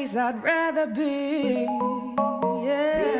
place I'd rather be. Yeah.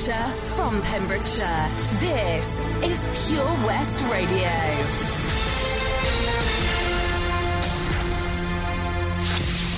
Pembrokeshire, from Pembrokeshire, this is Pure West Radio.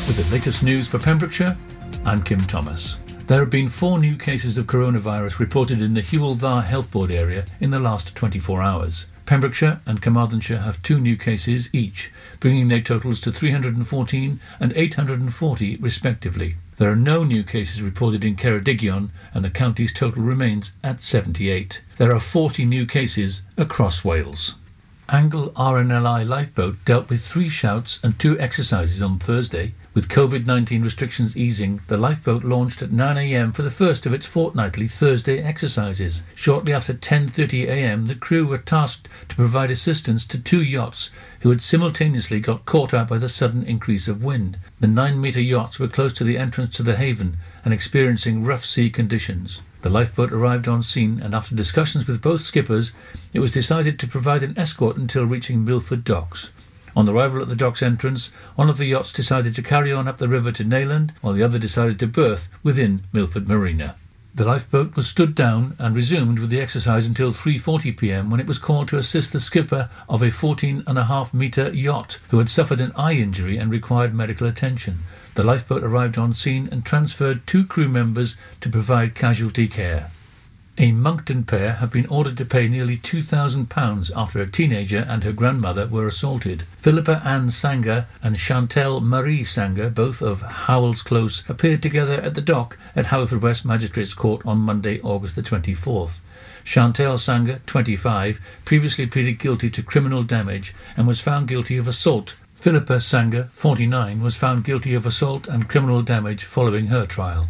With the latest news for Pembrokeshire, I'm Kim Thomas. There have been four new cases of coronavirus reported in the Hywel Dda Health Board area in the last 24 hours. Pembrokeshire and Carmarthenshire have two new cases each, bringing their totals to 314 and 840 respectively. There are no new cases reported in Ceredigion and the county's total remains at 78. There are 40 new cases across Wales. Angle RNLI lifeboat dealt with three shouts and two exercises on Thursday. With COVID 19 restrictions easing, the lifeboat launched at 9am for the first of its fortnightly Thursday exercises. Shortly after 10.30am, the crew were tasked to provide assistance to two yachts who had simultaneously got caught out by the sudden increase of wind. The 9 metre yachts were close to the entrance to the haven and experiencing rough sea conditions. The lifeboat arrived on scene, and after discussions with both skippers, it was decided to provide an escort until reaching Milford Docks. On arrival at the dock's entrance, one of the yachts decided to carry on up the river to Neyland, while the other decided to berth within Milford Marina. The lifeboat was stood down and resumed with the exercise until 3:40 p.m. when it was called to assist the skipper of a 14.5 metre yacht who had suffered an eye injury and required medical attention. The lifeboat arrived on scene and transferred two crew members to provide casualty care. A Monkton pair have been ordered to pay nearly £2,000 after a teenager and her grandmother were assaulted. Philippa Ann Sanger and Chantel Marie Sanger, both of Howells Close, appeared together at the dock at Haverfordwest Magistrates Court on Monday, August the 24th. Chantel Sanger, 25, previously pleaded guilty to criminal damage and was found guilty of assault. Philippa Sanger, 49, was found guilty of assault and criminal damage following her trial.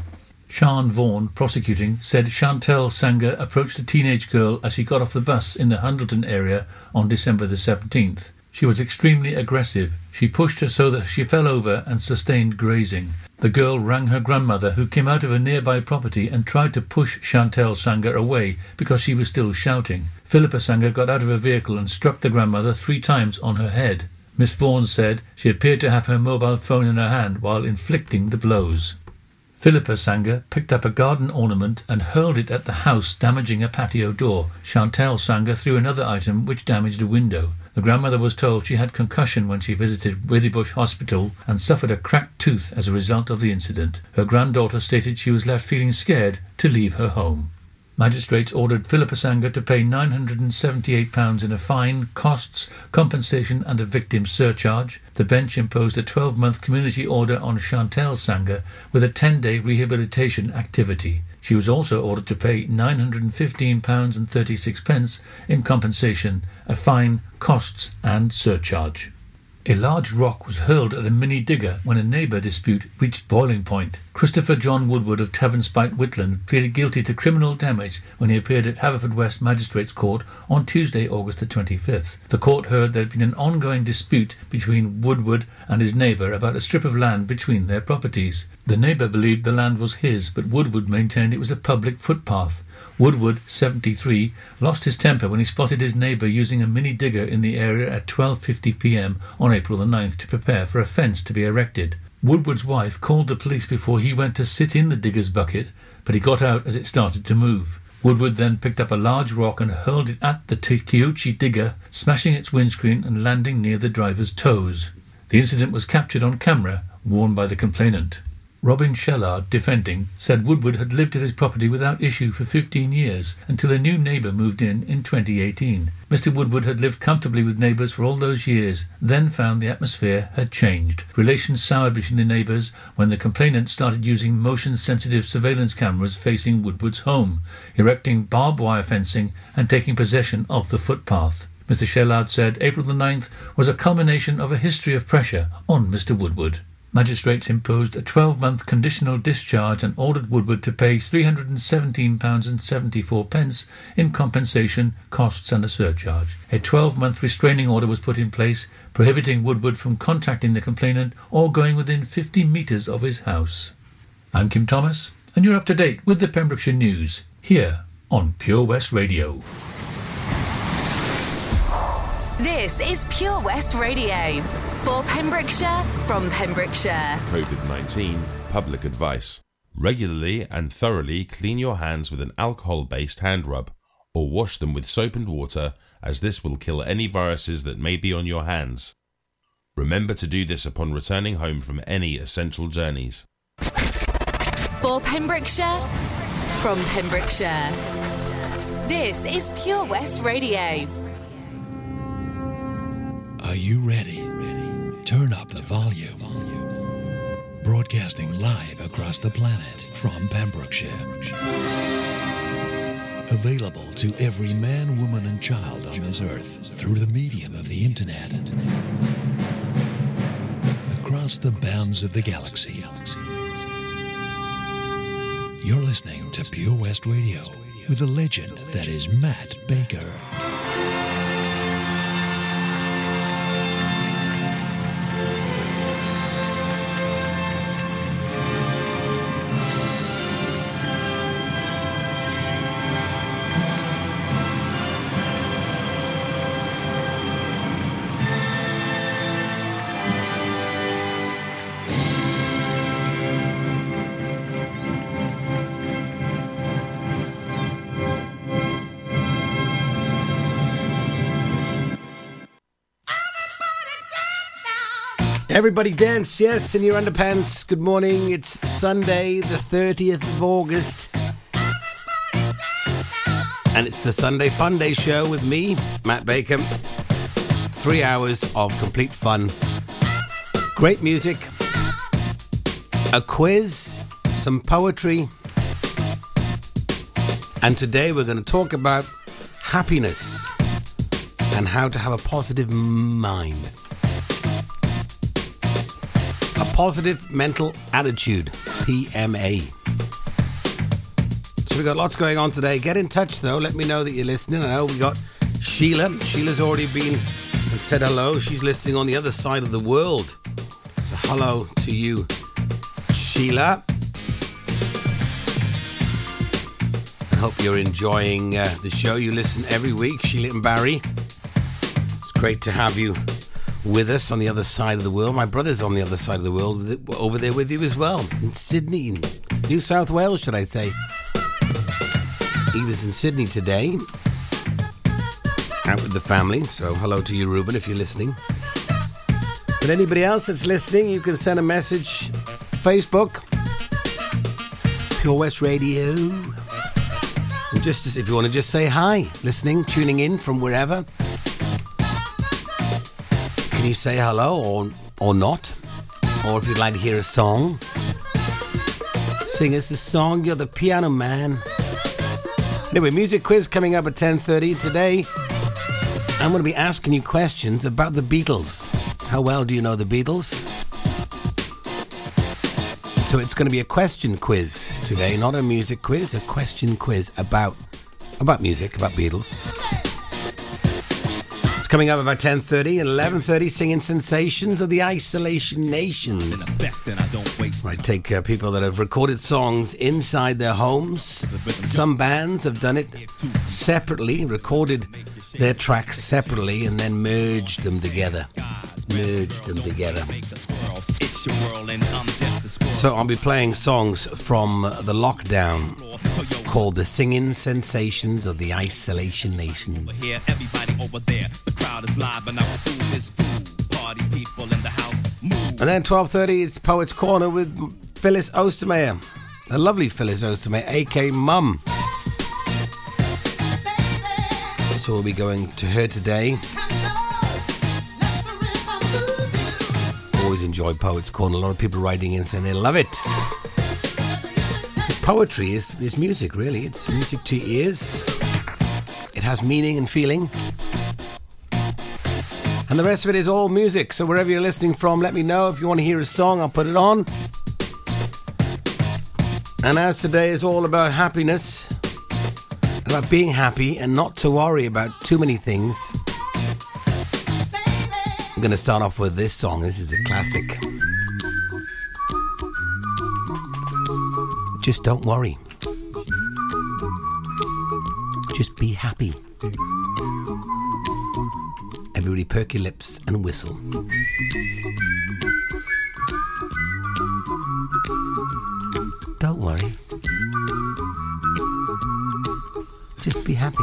Sian Vaughan, prosecuting, said Chantel Sanger approached a teenage girl as she got off the bus in the Hundleton area on December the 17th. She was extremely aggressive. She pushed her so that she fell over and sustained grazing. The girl rang her grandmother, who came out of a nearby property and tried to push Chantel Sanger away because she was still shouting. Philippa Sanger got out of her vehicle and struck the grandmother three times on her head. Miss Vaughan said she appeared to have her mobile phone in her hand while inflicting the blows. Philippa Sanger picked up a garden ornament and hurled it at the house, damaging a patio door. Chantel Sanger threw another item which damaged a window. The grandmother was told she had concussion when she visited Withybush Hospital and suffered a cracked tooth as a result of the incident. Her granddaughter stated she was left feeling scared to leave her home. Magistrates ordered Philippa Sanger to pay £978 in a fine, costs, compensation and a victim surcharge. The bench imposed a 12-month community order on Chantel Sanger with a 10-day rehabilitation activity. She was also ordered to pay £915.36 in compensation, a fine, costs and surcharge. A large rock was hurled at a mini digger when a neighbour dispute reached boiling point. Christopher John Woodward of Tavernspite, Whitland, pleaded guilty to criminal damage when he appeared at Haverfordwest Magistrates Court on Tuesday, August the 25th. The court heard there had been an ongoing dispute between Woodward and his neighbour about a strip of land between their properties. The neighbour believed the land was his, but Woodward maintained it was a public footpath. Woodward, 73, lost his temper when he spotted his neighbour using a mini digger in the area at 12.50 p.m. on April the 9th to prepare for a fence to be erected. Woodward's wife called the police before he went to sit in the digger's bucket, but he got out as it started to move. Woodward then picked up a large rock and hurled it at the Takeuchi digger, smashing its windscreen and landing near the driver's toes. The incident was captured on camera, worn by the complainant. Robin Shellard, defending, said Woodward had lived at his property without issue for 15 years until a new neighbour moved in in 2018. Mr. Woodward had lived comfortably with neighbours for all those years, then found the atmosphere had changed. Relations soured between the neighbours when the complainant started using motion sensitive surveillance cameras facing Woodward's home, erecting barbed wire fencing, and taking possession of the footpath. Mr. Shellard said April the 9th was a culmination of a history of pressure on Mr. Woodward. Magistrates imposed a 12 month conditional discharge and ordered Woodward to pay £317.74 in compensation, costs, and a surcharge. A 12 month restraining order was put in place, prohibiting Woodward from contacting the complainant or going within 50 metres of his house. I'm Kim Thomas, and you're up to date with the Pembrokeshire News here on Pure West Radio. This is Pure West Radio for Pembrokeshire from Pembrokeshire. COVID 19 public advice. Regularly and thoroughly clean your hands with an alcohol based hand rub or wash them with soap and water, as this will kill any viruses that may be on your hands. Remember to do this upon returning home from any essential journeys. For Pembrokeshire from Pembrokeshire. This is Pure West Radio. Are you ready? Turn up the volume. Broadcasting live across the planet from Pembrokeshire. Available to every man, woman, and child on this earth through the medium of the internet. Across the bounds of the galaxy. You're listening to Pure West Radio with the legend that is Matt Baker. Everybody dance, yes, in your underpants. Good morning. It's Sunday, the 30th of August. And it's the Sunday Fun Day show with me, Matt Baker. Three hours of complete fun. Great music, a quiz, some poetry. And today we're going to talk about happiness and how to have a positive mind. Positive mental attitude, PMA. So we've got lots going on today. Get in touch though. Let me know that you're listening. I know we got Sheila. Sheila's already been and said hello. She's listening on the other side of the world. So hello to you, Sheila. I hope you're enjoying uh, the show. You listen every week, Sheila and Barry. It's great to have you with us on the other side of the world. My brother's on the other side of the world, over there with you as well, in Sydney, New South Wales, should I say. He was in Sydney today, out with the family. So hello to you, Ruben, if you're listening. But anybody else that's listening, you can send a message. Facebook, Pure West Radio. And just if you want to just say hi, listening, tuning in from wherever. Can you say hello or or not? Or if you'd like to hear a song, sing us a song. You're the piano man. Anyway, music quiz coming up at 10:30 today. I'm going to be asking you questions about the Beatles. How well do you know the Beatles? So it's going to be a question quiz today, not a music quiz, a question quiz about about music, about Beatles. It's coming up about 10.30 and 11.30, singing Sensations of the Isolation Nations. I take uh, people that have recorded songs inside their homes. Some bands have done it separately, recorded their tracks separately, and then merged them together. Merged them together. So I'll be playing songs from the lockdown called The Singing Sensations of the Isolation Nations. Here, everybody over there. The crowd is live, and our food is food. Party people in the house. Move. And then 12.30, it's Poets Corner with Phyllis Ostermeyer. The lovely Phyllis Ostermeyer, aka Mum. So we'll be going to her today. Always enjoy Poets Corner. A lot of people writing in saying they love it. Poetry is, is music, really. It's music to ears. It has meaning and feeling. And the rest of it is all music. So wherever you're listening from, let me know if you want to hear a song. I'll put it on. And as today is all about happiness, about being happy and not to worry about too many things, I'm going to start off with this song. This is a classic. Just don't worry. Just be happy. Everybody perk your lips and whistle. Don't worry. Just be happy.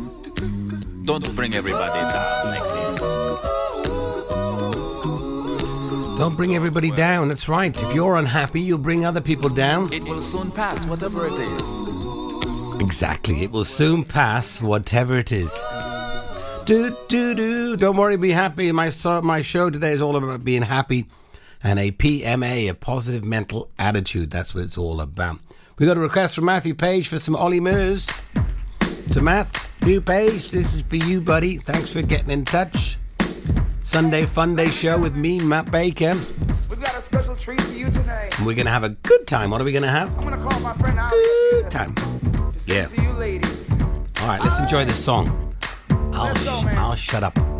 Don't bring everybody down like this. Don't bring everybody down. That's right. If you're unhappy, you'll bring other people down. It will soon pass, whatever it is. Exactly. It will soon pass, whatever it is. Do do do. Don't worry, be happy. My so, my show today is all about being happy, and a PMA, a positive mental attitude. That's what it's all about. We got a request from Matthew Page for some Ollie Murs. To Matthew Page, this is for you, buddy. Thanks for getting in touch. Sunday Fun Day show with me, Matt Baker. We've got a special treat for you tonight. And we're gonna have a good time. What are we gonna have? I'm gonna call my friend out Good time. Yeah. to you. All right, let's enjoy this song. I'll Let's go, sh- man. I'll shut up.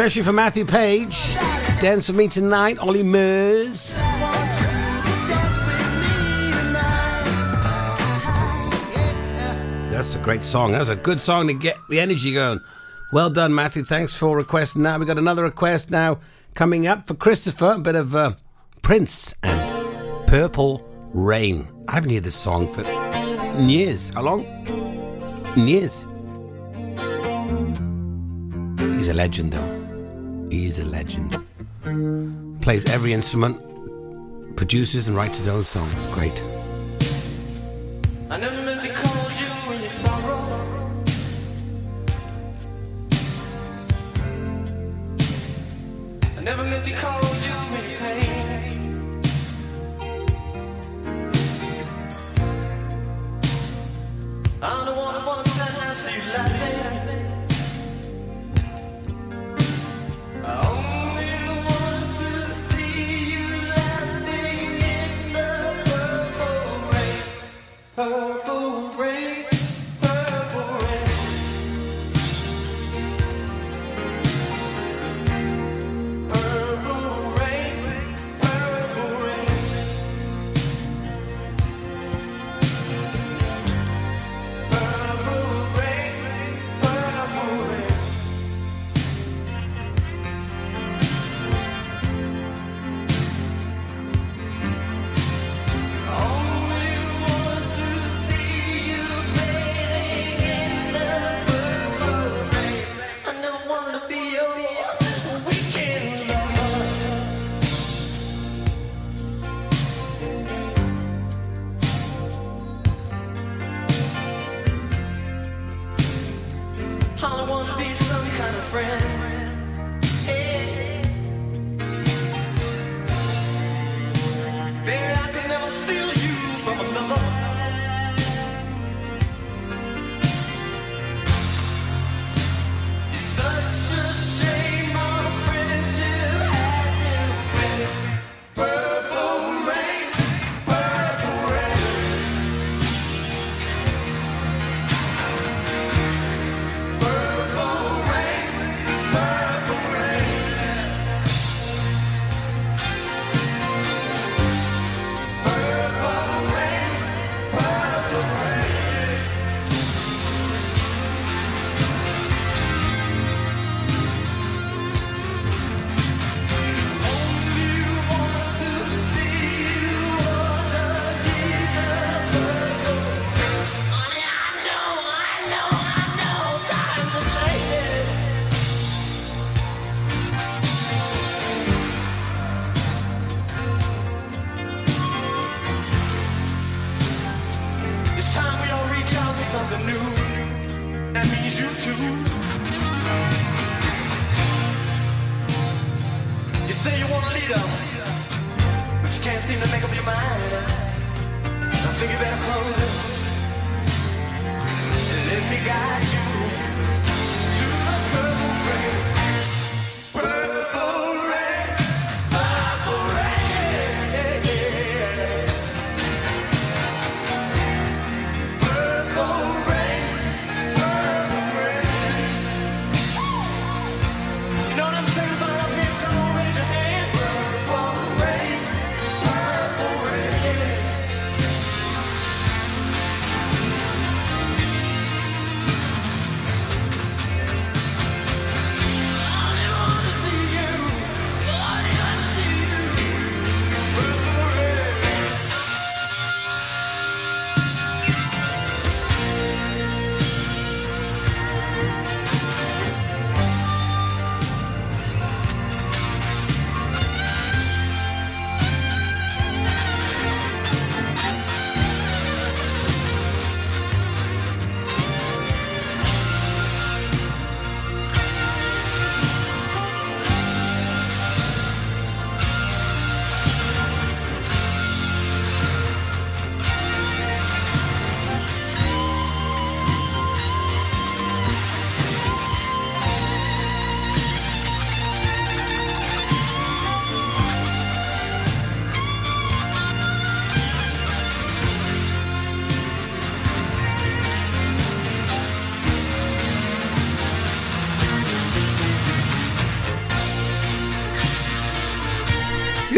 Especially for Matthew Page. Dance with me tonight, Ollie Murs. That's a great song. That's a good song to get the energy going. Well done, Matthew. Thanks for requesting that. we got another request now coming up for Christopher. A bit of uh, Prince and Purple Rain. I haven't heard this song for years. How long? Years. He's a legend, though. He's a legend. Plays every instrument, produces and writes his own songs. Great. I never meant to cause you any sorrow. I never meant to cause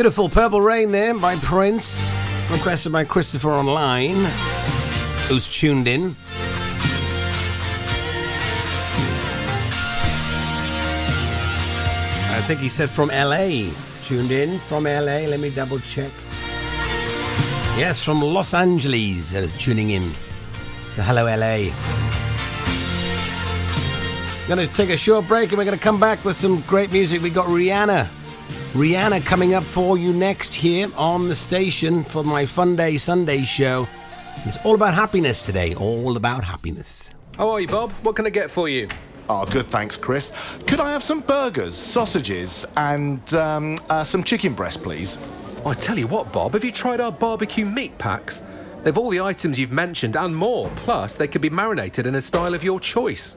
Beautiful Purple Rain there by Prince, requested by Christopher Online, who's tuned in. I think he said from LA. Tuned in from LA. Let me double check. Yes, from Los Angeles. Uh, tuning in. So hello, LA. To take a short break and we're to come back with some great music. We got Rihanna. Rihanna coming up for you next here on the station for my Fun Day Sunday show. It's all about happiness today. All about happiness. How are you, Bob? What can I get for you? Oh, good, thanks, Chris. Could I have some burgers, sausages, and um, uh, some chicken breast, please? I tell you what, Bob, have you tried our barbecue meat packs? They've all the items you've mentioned and more. Plus, they can be marinated in a style of your choice.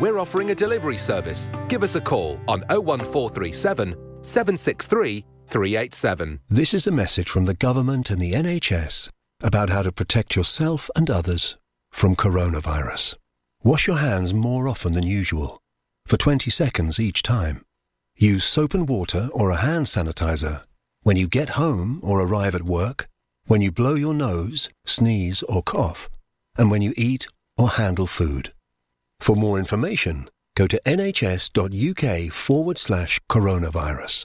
We're offering a delivery service. Give us a call on 01437 763 387. This is a message from the government and the NHS about how to protect yourself and others from coronavirus. Wash your hands more often than usual, for 20 seconds each time. Use soap and water or a hand sanitizer when you get home or arrive at work, when you blow your nose, sneeze or cough, and when you eat or handle food. For more information, go to nhs.uk forward slash coronavirus.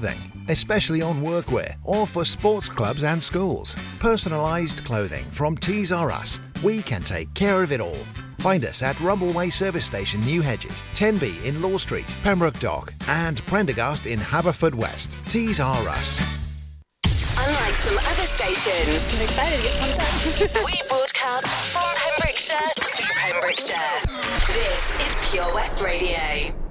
especially on workwear or for sports clubs and schools. Personalised clothing from Tees R Us. We can take care of it all. Find us at Rumbleway Service Station, New Hedges, 10B in Law Street, Pembroke Dock, and Prendergast in Haverfordwest. Tees R Us. Unlike some other stations, I'm excited to get pumped up. we broadcast from Pembrokeshire to Pembrokeshire. This is Pure West Radio.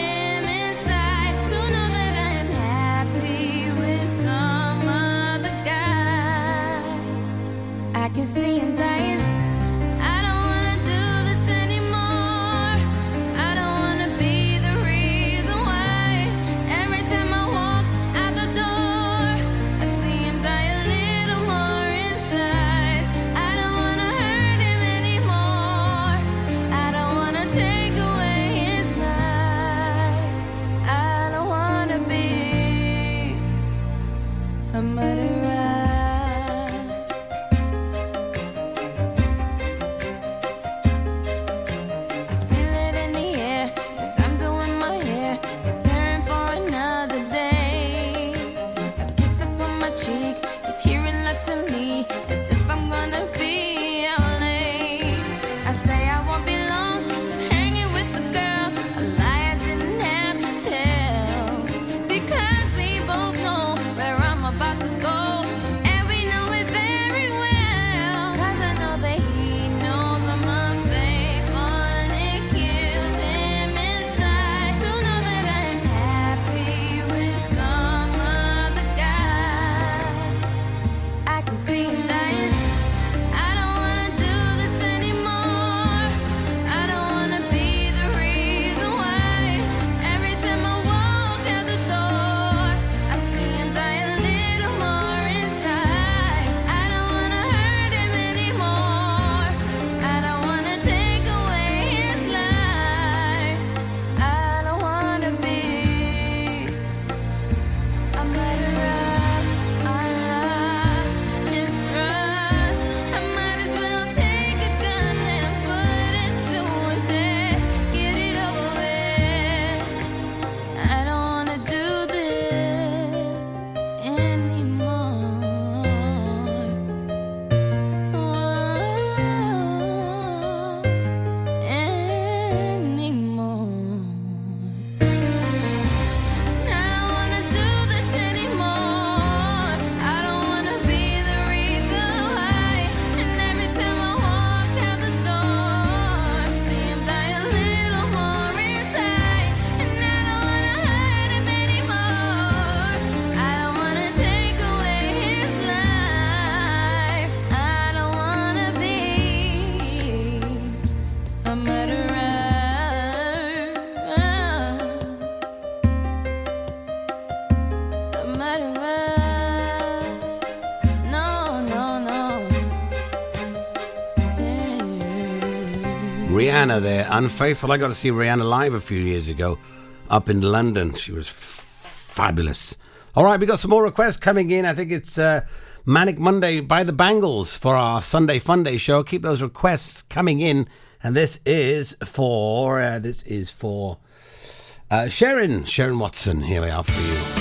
Rihanna there, Unfaithful. I got to see Rihanna live a few years ago up in London. She was f- fabulous. All right, we got some more requests coming in. I think it's uh, Manic Monday by the Bangles for our Sunday Fun Day show. Keep those requests coming in. And this is for, uh, this is for uh, Sharon, Sharon Watson. Here we are for you.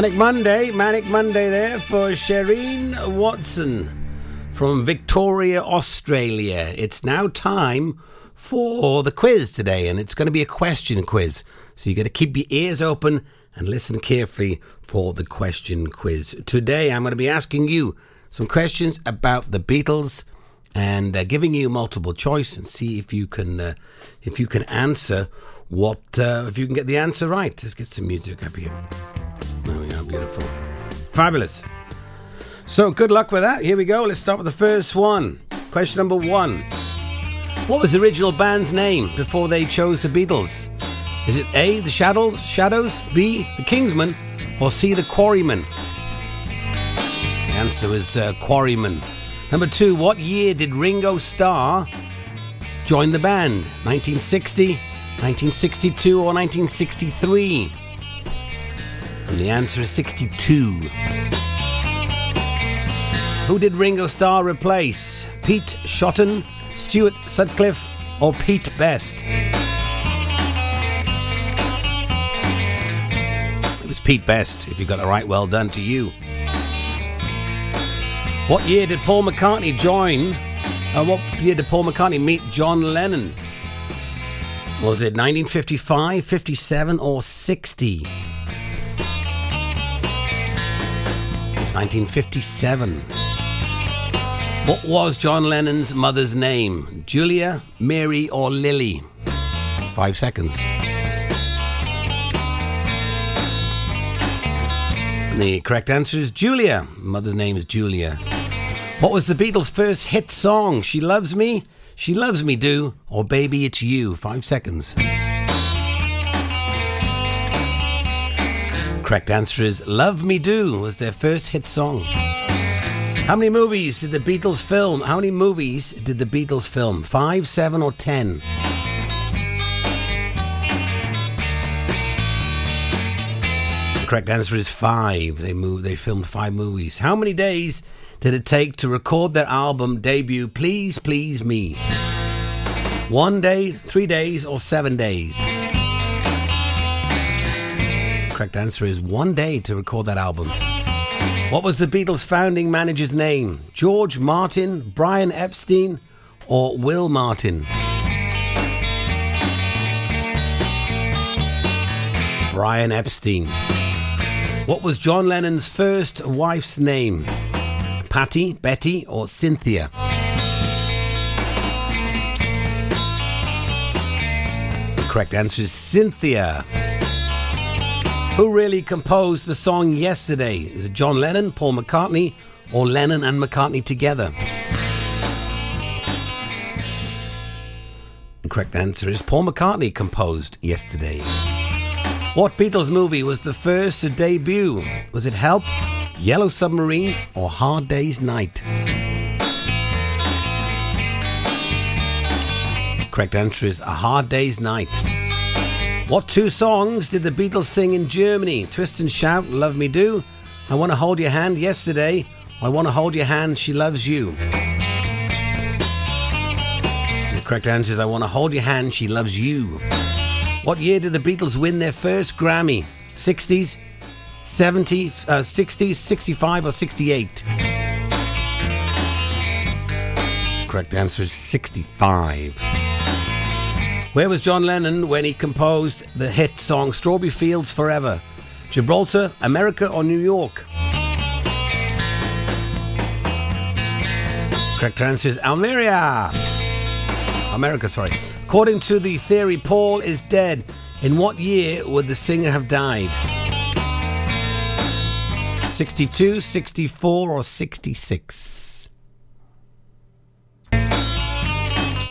Manic Monday, Manic Monday there for Shireen Watson from Victoria, Australia. It's now time for the quiz today, and it's going to be a question quiz. So you've got to keep your ears open and listen carefully for the question quiz. Today, I'm going to be asking you some questions about the Beatles and uh, giving you multiple choice and see if you can uh, if you can answer what uh, if you can get the answer right. Let's get some music up here. We are, beautiful. Fabulous. So good luck with that. Here we go. Let's start with the first one. Question number one. What was the original band's name before they chose the Beatles? Is it A, the Shadow, Shadows, B, the Kingsmen, or C, the Quarrymen? The answer is uh, Quarrymen. Number two, what year did Ringo Starr join the band? 1960, 1962, or 1963? The answer is 62. Who did Ringo Starr replace? Pete Shotton, Stuart Sutcliffe, or Pete Best? It was Pete Best. If you got it right, well done to you. What year did Paul McCartney join? Uh, what year did Paul McCartney meet John Lennon? Was it 1955, 57, or 60? 1957. What was John Lennon's mother's name? Julia, Mary, or Lily? Five seconds. And the correct answer is Julia. Mother's name is Julia. What was the Beatles' first hit song? She Loves Me, She Loves Me Do, or Baby It's You? Five seconds. Correct answer is Love Me Do was their first hit song. How many movies did the Beatles film? How many movies did the Beatles film? Five, seven, or ten? The correct answer is five. They moved. They filmed five movies. How many days did it take to record their album debut? Please, please me. One day, three days, or seven days? Correct answer is one day to record that album. What was the Beatles' founding manager's name? George Martin, Brian Epstein, or Will Martin? Brian Epstein. What was John Lennon's first wife's name? Patty, Betty, or Cynthia? The correct answer is Cynthia. Who really composed the song Yesterday? Is it John Lennon, Paul McCartney, or Lennon and McCartney together? The correct answer is Paul McCartney composed Yesterday. What Beatles movie was the first to debut? Was it Help, Yellow Submarine, or Hard Day's Night? Correct answer is A Hard Day's Night. What two songs did the Beatles sing in Germany? Twist and Shout, Love Me Do, I Want to Hold Your Hand Yesterday, I Want to Hold Your Hand, She Loves You. The correct answer is I Want to Hold Your Hand, She Loves You. What year did the Beatles win their first Grammy? 60s, 70, uh, 60s, 65, or 68? Correct answer is 65. Where was John Lennon when he composed the hit song Strawberry Fields Forever? Gibraltar, America, or New York? Correct answer is Almeria. America, sorry. According to the theory, Paul is dead. In what year would the singer have died? 62, 64, or 66?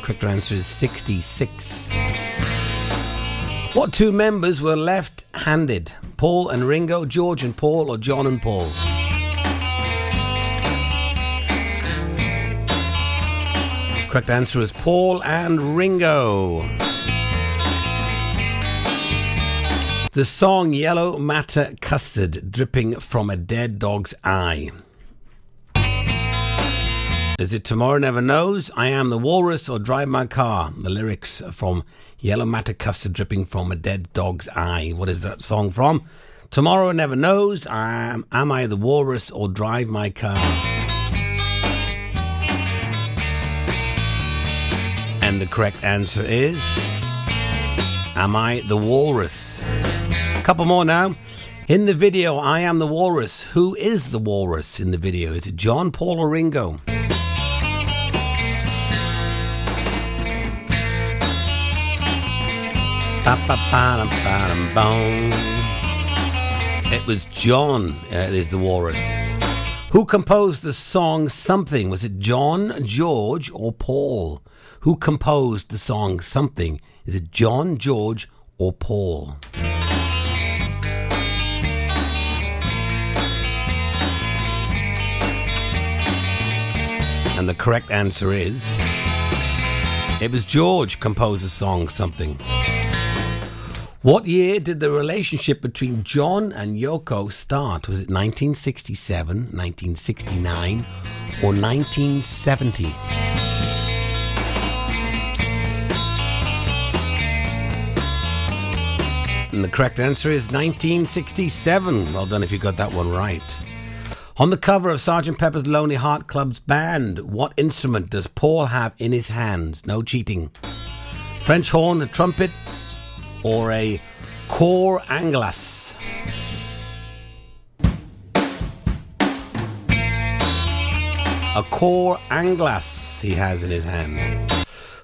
Correct answer is 66. What two members were left handed? Paul and Ringo, George and Paul, or John and Paul? Correct answer is Paul and Ringo. The song Yellow Matter Custard dripping from a dead dog's eye. Is it Tomorrow Never Knows? I Am the Walrus or Drive My Car? The lyrics from Yellow Matter Custard dripping from a dead dog's eye. What is that song from? Tomorrow Never Knows. I am, am I the Walrus or Drive My Car? And the correct answer is Am I the Walrus? A couple more now. In the video, I am the Walrus. Who is the Walrus in the video? Is it John, Paul, or Ringo? It was John, uh, is the Walrus. Who composed the song Something? Was it John, George, or Paul? Who composed the song Something? Is it John, George, or Paul? And the correct answer is it was George composed the song Something. What year did the relationship between John and Yoko start? Was it 1967, 1969, or 1970? And the correct answer is 1967. Well done if you got that one right. On the cover of Sgt. Pepper's Lonely Heart Club's band, what instrument does Paul have in his hands? No cheating. French horn, a trumpet, or a cor anglais. A cor anglais he has in his hand.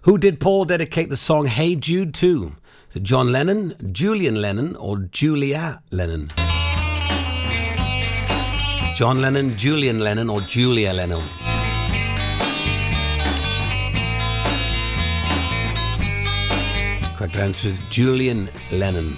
Who did Paul dedicate the song Hey Jude to? To John Lennon, Julian Lennon, or Julia Lennon? John Lennon, Julian Lennon, or Julia Lennon? Correct answer is Julian Lennon.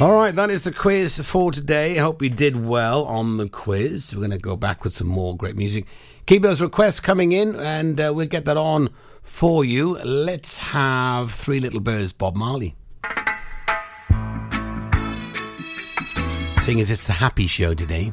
All right, that is the quiz for today. I hope you did well on the quiz. We're going to go back with some more great music. Keep those requests coming in, and uh, we'll get that on for you. Let's have Three Little Birds, Bob Marley. Seeing as it's the happy show today.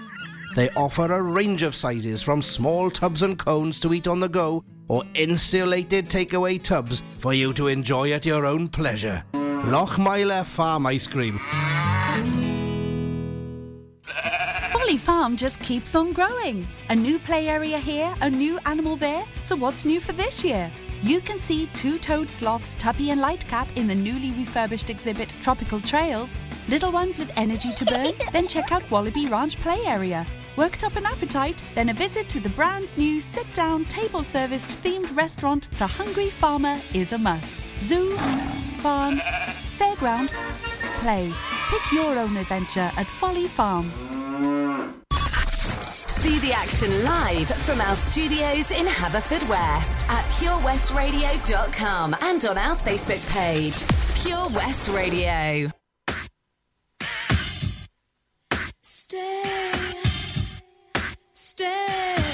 They offer a range of sizes from small tubs and cones to eat on the go or insulated takeaway tubs for you to enjoy at your own pleasure. Lochmeyler Farm Ice Cream. Folly Farm just keeps on growing. A new play area here, a new animal there. So what's new for this year? You can see two-toed sloths Tubby and Lightcap in the newly refurbished exhibit Tropical Trails. Little ones with energy to burn? then check out Wallaby Ranch play area. Worked up an appetite? Then a visit to the brand new sit-down table-serviced themed restaurant The Hungry Farmer is a must. Zoo, farm, fairground, play. Pick your own adventure at Folly Farm. See the action live from our studios in Haverfordwest at purewestradio.com and on our Facebook page, Pure West Radio. Stay, stay.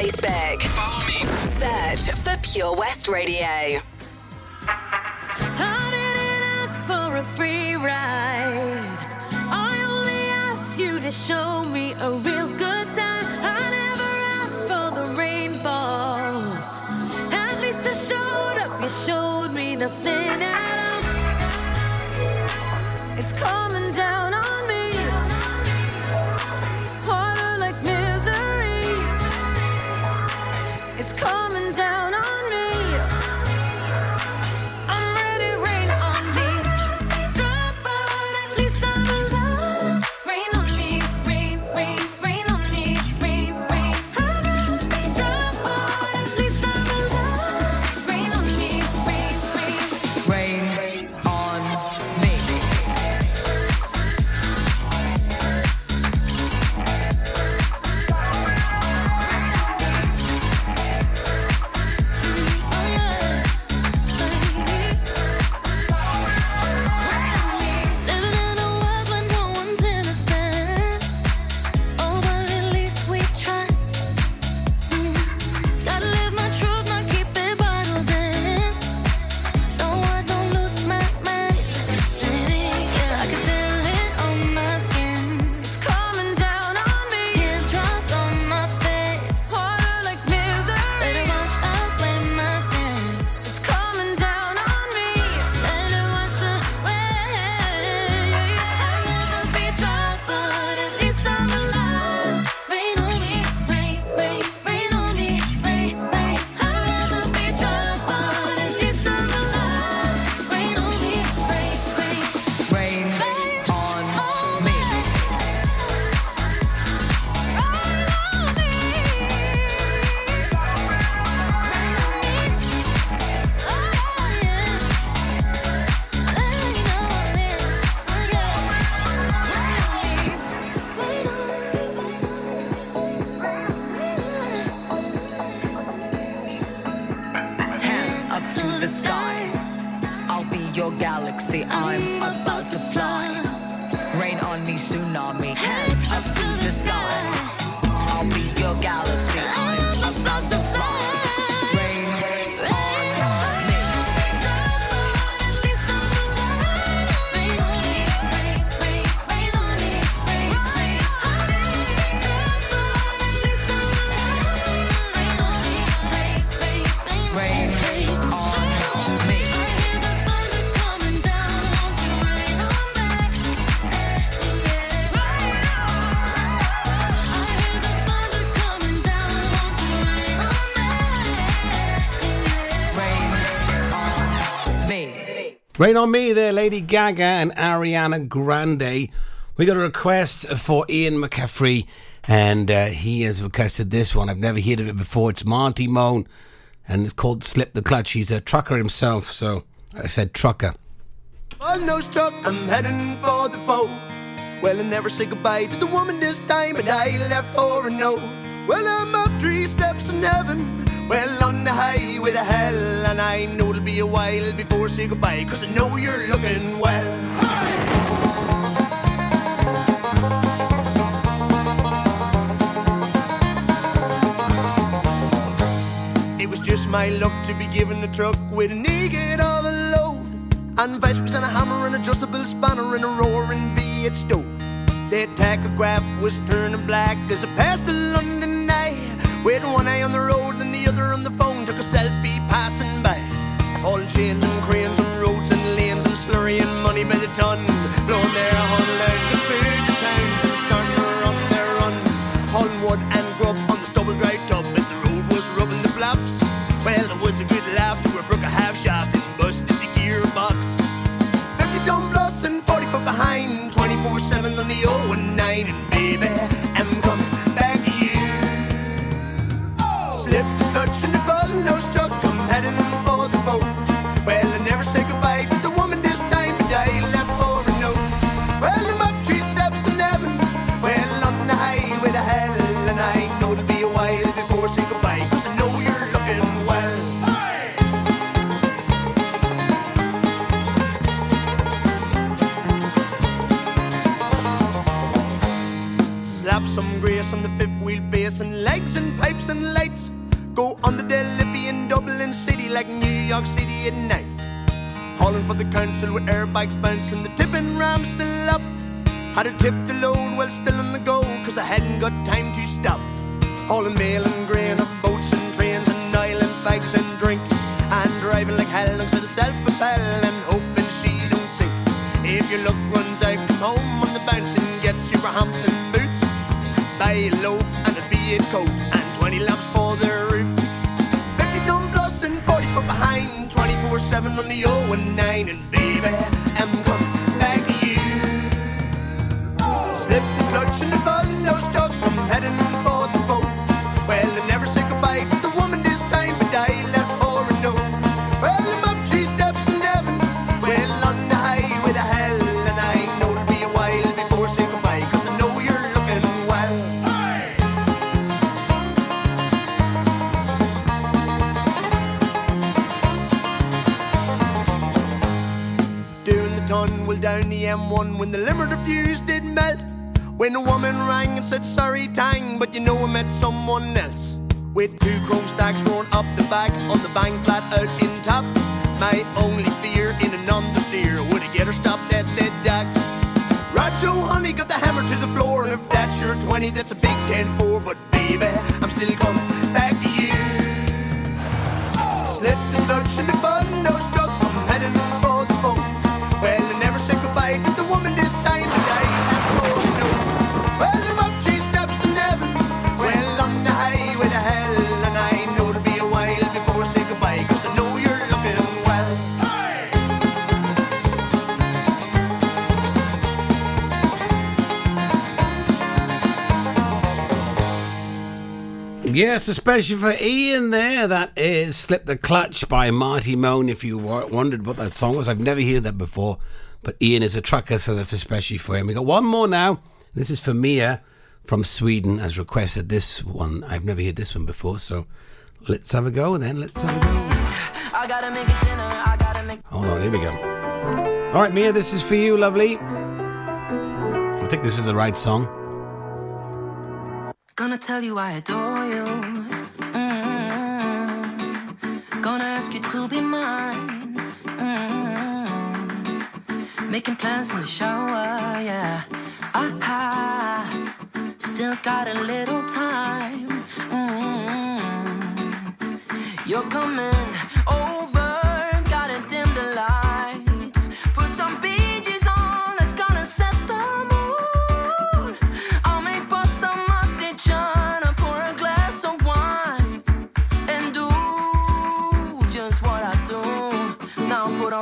Facebook. Follow me. Search for Pure West Radio. I didn't ask for a free ride. I only asked you to show me a real good Rain on me there, Lady Gaga and Ariana Grande. We got a request for Ian McCaffrey, and uh, he has requested this one. I've never heard of it before. It's Monty Moan, and it's called Slip the Clutch. He's a trucker himself, so I said trucker. On nose truck, I'm heading for the boat. Well, I never say goodbye to the woman this time, but I left for a note. Well, I'm up three steps in heaven. Well, on the highway to hell, and I know it'll be a while before I say goodbye, cause I know you're looking well. It was just my luck to be given the truck with a naked of a load. And vespers and a hammer, an adjustable spanner, and a roaring V8 stove. The tachograph was turning black as I passed the London night. With one eye on the road selfie passing by. All chains and cranes and roads and lanes and slurrying money by the ton. Blowing their horn like the trade towns and starting on their run. Wood and grub on the stubble dry tub as the road was rubbing the flaps. Well, there was a good laugh to a brook a half shaft and busted the gearbox. 50 ton plus and 40 foot behind, 24 7 on the 0 and 9. And baby, Indian coat. When the woman rang and said, Sorry, Tang, but you know I met someone else. With two chrome stacks thrown up the back on the bank flat out in Yes, especially for Ian there. That is Slip the Clutch by Marty Moan. If you wondered what that song was, I've never heard that before. But Ian is a trucker, so that's especially for him. We got one more now. This is for Mia from Sweden, as requested. This one, I've never heard this one before, so let's have a go then let's have a go. I gotta make a dinner, I gotta make. Hold on, here we go. All right, Mia, this is for you, lovely. I think this is the right song. Gonna tell you I adore you. gonna ask you to be mine. Mm-hmm. Making plans in the shower, yeah. Aha, still got a little time. Mm-hmm. You're coming.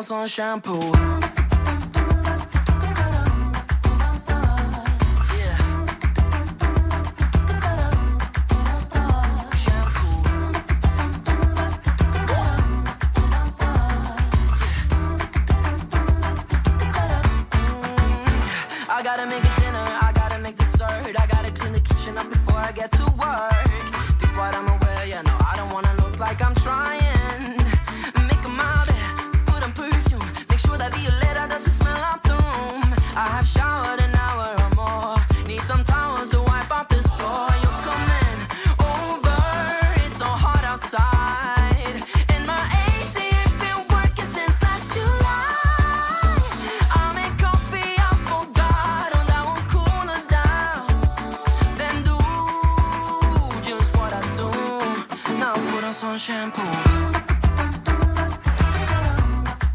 son shampoo.